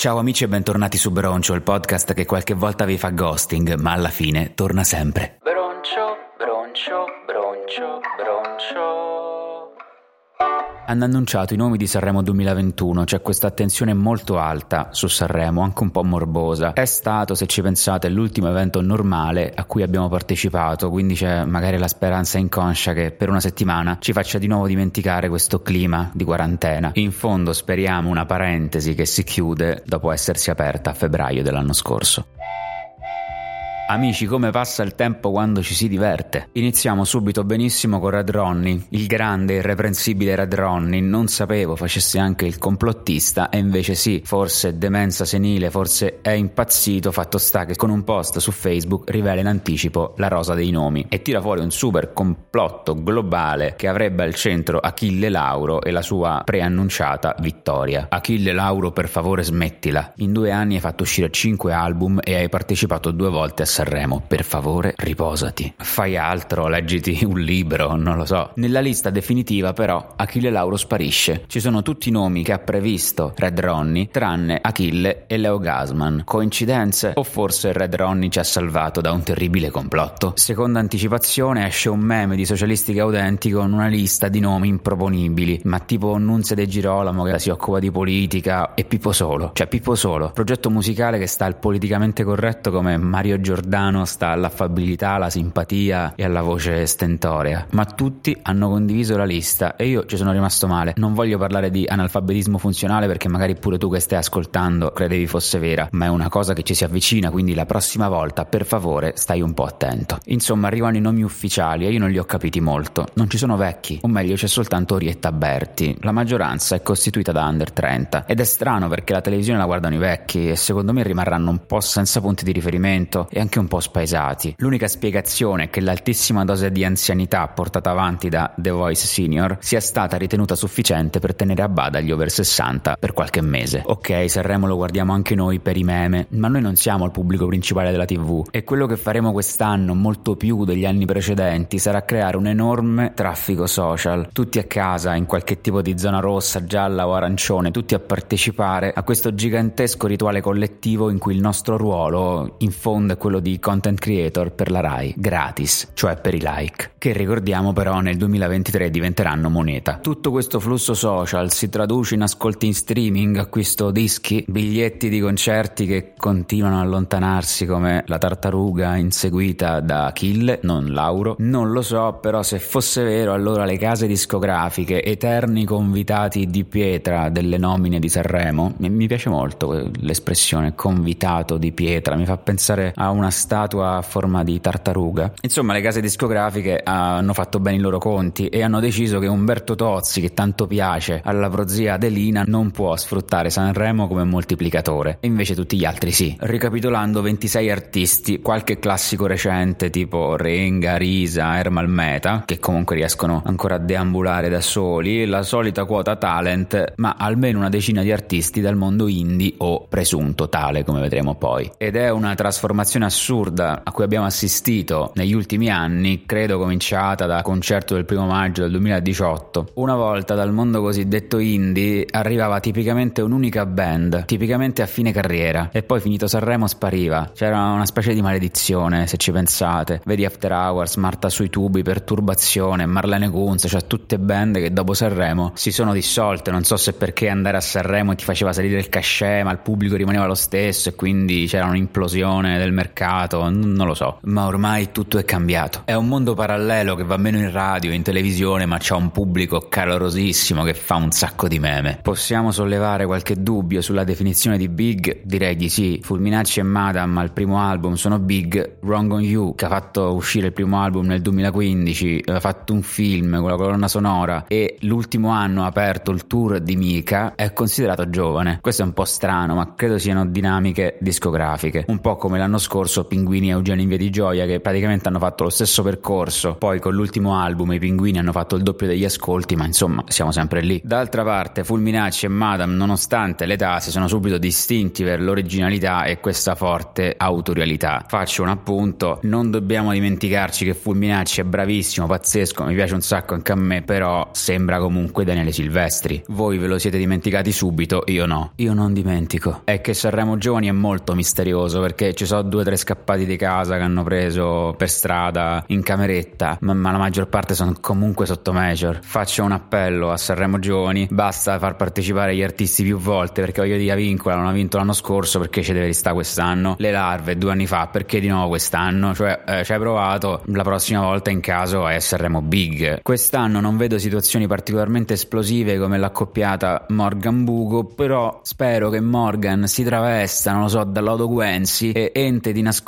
Ciao amici e bentornati su Broncio, il podcast che qualche volta vi fa ghosting, ma alla fine torna sempre. Broncio, broncio, broncio, broncio. Hanno annunciato i nomi di Sanremo 2021, c'è questa attenzione molto alta su Sanremo, anche un po' morbosa. È stato, se ci pensate, l'ultimo evento normale a cui abbiamo partecipato, quindi c'è magari la speranza inconscia che per una settimana ci faccia di nuovo dimenticare questo clima di quarantena. In fondo speriamo una parentesi che si chiude dopo essersi aperta a febbraio dell'anno scorso. Amici, come passa il tempo quando ci si diverte? Iniziamo subito benissimo con Red Ronnie, il grande irreprensibile Red Ronnie. Non sapevo facesse anche il complottista, e invece sì, forse demenza senile, forse è impazzito. Fatto sta che con un post su Facebook rivela in anticipo la rosa dei nomi e tira fuori un super complotto globale che avrebbe al centro Achille Lauro e la sua preannunciata vittoria. Achille Lauro, per favore, smettila. In due anni hai fatto uscire cinque album e hai partecipato due volte a Sanremo, per favore riposati. Fai altro, leggiti un libro, non lo so. Nella lista definitiva però Achille Lauro sparisce. Ci sono tutti i nomi che ha previsto Red Ronnie, tranne Achille e Leo Gasman. Coincidenze? O forse Red Ronnie ci ha salvato da un terribile complotto? Seconda anticipazione esce un meme di Socialistico Autentico con una lista di nomi improponibili, ma tipo Nunzia De Girolamo che si occupa di politica e Pippo Solo. Cioè Pippo Solo, progetto musicale che sta al politicamente corretto come Mario Giordano Giordano sta all'affabilità, alla simpatia e alla voce stentorea, ma tutti hanno condiviso la lista e io ci sono rimasto male. Non voglio parlare di analfabetismo funzionale perché magari pure tu che stai ascoltando credevi fosse vera, ma è una cosa che ci si avvicina, quindi la prossima volta per favore stai un po' attento. Insomma, arrivano i nomi ufficiali e io non li ho capiti molto. Non ci sono vecchi, o meglio c'è soltanto Orietta Berti. La maggioranza è costituita da under 30 ed è strano perché la televisione la guardano i vecchi e secondo me rimarranno un po' senza punti di riferimento e anche un po' spaesati. L'unica spiegazione è che l'altissima dose di anzianità portata avanti da The Voice Senior sia stata ritenuta sufficiente per tenere a bada gli over 60 per qualche mese. Ok, Sanremo lo guardiamo anche noi per i meme, ma noi non siamo il pubblico principale della TV e quello che faremo quest'anno, molto più degli anni precedenti, sarà creare un enorme traffico social. Tutti a casa, in qualche tipo di zona rossa, gialla o arancione, tutti a partecipare a questo gigantesco rituale collettivo in cui il nostro ruolo in fondo è quello di di content creator per la RAI, gratis, cioè per i like, che ricordiamo però nel 2023 diventeranno moneta. Tutto questo flusso social si traduce in ascolti in streaming, acquisto dischi, biglietti di concerti che continuano a allontanarsi come la tartaruga inseguita da Achille, non Lauro. Non lo so, però se fosse vero allora le case discografiche, eterni convitati di pietra delle nomine di Sanremo, mi piace molto l'espressione convitato di pietra, mi fa pensare a una statua a forma di tartaruga. Insomma, le case discografiche hanno fatto bene i loro conti e hanno deciso che Umberto Tozzi, che tanto piace alla prozia Adelina, non può sfruttare Sanremo come moltiplicatore, e invece tutti gli altri sì. Ricapitolando, 26 artisti, qualche classico recente tipo Renga, Risa, Ermal Meta, che comunque riescono ancora a deambulare da soli, la solita quota talent, ma almeno una decina di artisti dal mondo indie o presunto tale, come vedremo poi. Ed è una trasformazione assurda assurda a cui abbiamo assistito negli ultimi anni, credo cominciata da concerto del primo maggio del 2018. Una volta dal mondo cosiddetto indie arrivava tipicamente un'unica band, tipicamente a fine carriera, e poi finito Sanremo spariva. C'era una specie di maledizione, se ci pensate. Vedi After Hours, Marta sui tubi, Perturbazione, Marlene Kunz, cioè tutte band che dopo Sanremo si sono dissolte. Non so se perché andare a Sanremo ti faceva salire il cachet, ma il pubblico rimaneva lo stesso e quindi c'era un'implosione del mercato cambiato, non lo so, ma ormai tutto è cambiato. È un mondo parallelo che va meno in radio, in televisione, ma c'ha un pubblico calorosissimo che fa un sacco di meme. Possiamo sollevare qualche dubbio sulla definizione di big? Direi di sì. Fulminacci e Madam al primo album sono big, Wrong on You, che ha fatto uscire il primo album nel 2015, ha fatto un film con la colonna sonora e l'ultimo anno ha aperto il tour di Mika, è considerato giovane. Questo è un po' strano, ma credo siano dinamiche discografiche. Un po' come l'anno scorso scorso Pinguini e Eugenio in Via di Gioia che praticamente hanno fatto lo stesso percorso, poi con l'ultimo album i Pinguini hanno fatto il doppio degli ascolti, ma insomma siamo sempre lì. D'altra parte Fulminacci e Madame, nonostante l'età, si sono subito distinti per l'originalità e questa forte autorialità. Faccio un appunto, non dobbiamo dimenticarci che Fulminacci è bravissimo, pazzesco, mi piace un sacco anche a me, però sembra comunque Daniele Silvestri. Voi ve lo siete dimenticati subito, io no. Io non dimentico. È che Sanremo Giovani è molto misterioso perché ci sono due o tre scappati di casa che hanno preso per strada in cameretta, ma, ma la maggior parte sono comunque sotto major. Faccio un appello a Sanremo Giovani, basta far partecipare gli artisti più volte perché voglio dire Vincola non ha vinto l'anno scorso perché ci deve restare quest'anno, le larve due anni fa perché di nuovo quest'anno, cioè eh, ci hai provato, la prossima volta in caso è Sanremo Big. Quest'anno non vedo situazioni particolarmente esplosive come l'accoppiata Morgan-Bugo, però spero che Morgan si travesta, non lo so, dall'Odo Guenzi e ente di nascosto,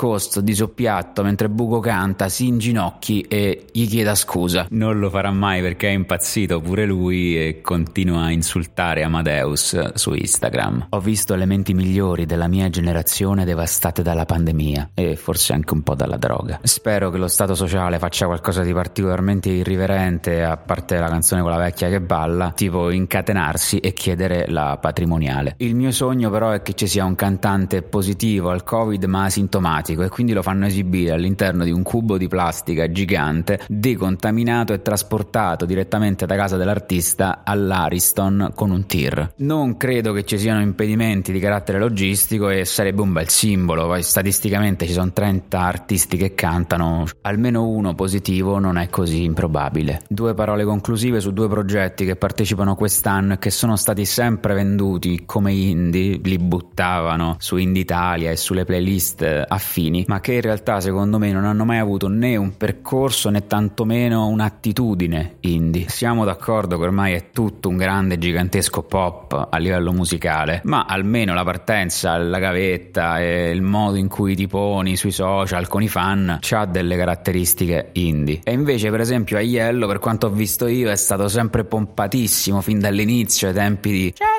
di soppiatto, mentre Bugo canta, si inginocchi e gli chieda scusa. Non lo farà mai perché è impazzito pure lui e continua a insultare Amadeus su Instagram. Ho visto elementi migliori della mia generazione devastate dalla pandemia e forse anche un po' dalla droga. Spero che lo stato sociale faccia qualcosa di particolarmente irriverente, a parte la canzone con la vecchia che balla, tipo incatenarsi e chiedere la patrimoniale. Il mio sogno però è che ci sia un cantante positivo al covid ma asintomatico e quindi lo fanno esibire all'interno di un cubo di plastica gigante decontaminato e trasportato direttamente da casa dell'artista all'Ariston con un tir. Non credo che ci siano impedimenti di carattere logistico e sarebbe un bel simbolo, poi statisticamente ci sono 30 artisti che cantano, almeno uno positivo non è così improbabile. Due parole conclusive su due progetti che partecipano quest'anno e che sono stati sempre venduti come indie, li buttavano su Indie Italia e sulle playlist affini, ma che in realtà secondo me non hanno mai avuto né un percorso né tantomeno un'attitudine indie. Siamo d'accordo che ormai è tutto un grande gigantesco pop a livello musicale, ma almeno la partenza, la gavetta e il modo in cui ti poni sui social con i fan ha delle caratteristiche indie. E invece per esempio Aiello, per quanto ho visto io, è stato sempre pompatissimo fin dall'inizio, ai tempi di dolore,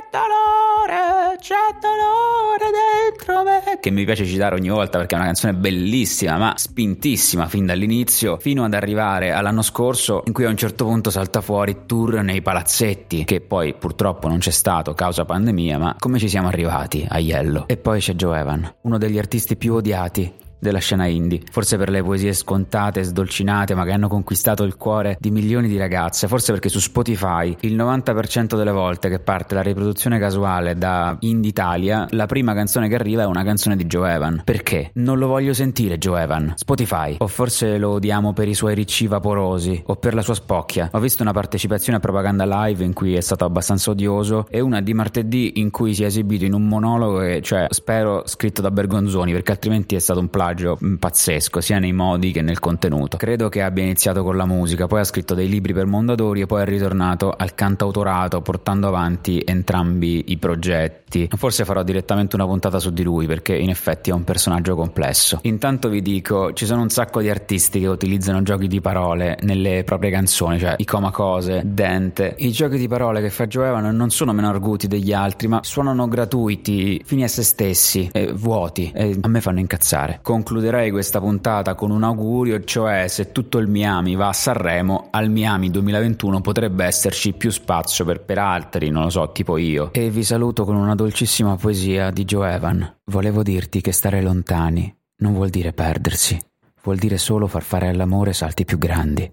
c'è dolore dentro me, che mi piace citare ogni volta perché è una canzone bellissima, ma spintissima fin dall'inizio, fino ad arrivare all'anno scorso in cui a un certo punto salta fuori tour nei palazzetti, che poi purtroppo non c'è stato causa pandemia, ma come ci siamo arrivati a Yellow? E poi c'è Joe Evan, uno degli artisti più odiati della scena indie, forse per le poesie scontate sdolcinate ma che hanno conquistato il cuore di milioni di ragazze, forse perché su Spotify il 90% delle volte che parte la riproduzione casuale da Indie Italia, la prima canzone che arriva è una canzone di Joe Evan. Perché? Non lo voglio sentire Joe Evan. Spotify. O forse lo odiamo per i suoi ricci vaporosi o per la sua spocchia. Ho visto una partecipazione a propaganda live in cui è stato abbastanza odioso e una di martedì in cui si è esibito in un monologo che, cioè, spero scritto da Bergonzoni perché altrimenti è stato un plagio personaggio pazzesco, sia nei modi che nel contenuto. Credo che abbia iniziato con la musica, poi ha scritto dei libri per Mondadori e poi è ritornato al cantautorato portando avanti entrambi i progetti. Forse farò direttamente una puntata su di lui perché in effetti è un personaggio complesso. Intanto vi dico, ci sono un sacco di artisti che utilizzano giochi di parole nelle proprie canzoni, cioè i Comacose, Dente. I giochi di parole che fa Joevan non sono meno arguti degli altri, ma suonano gratuiti, fini a se stessi, e vuoti e a me fanno incazzare. Concluderei questa puntata con un augurio, cioè se tutto il Miami va a Sanremo, al Miami 2021 potrebbe esserci più spazio per, per altri, non lo so, tipo io. E vi saluto con una dolcissima poesia di Joe Evan. Volevo dirti che stare lontani non vuol dire perdersi, vuol dire solo far fare all'amore salti più grandi.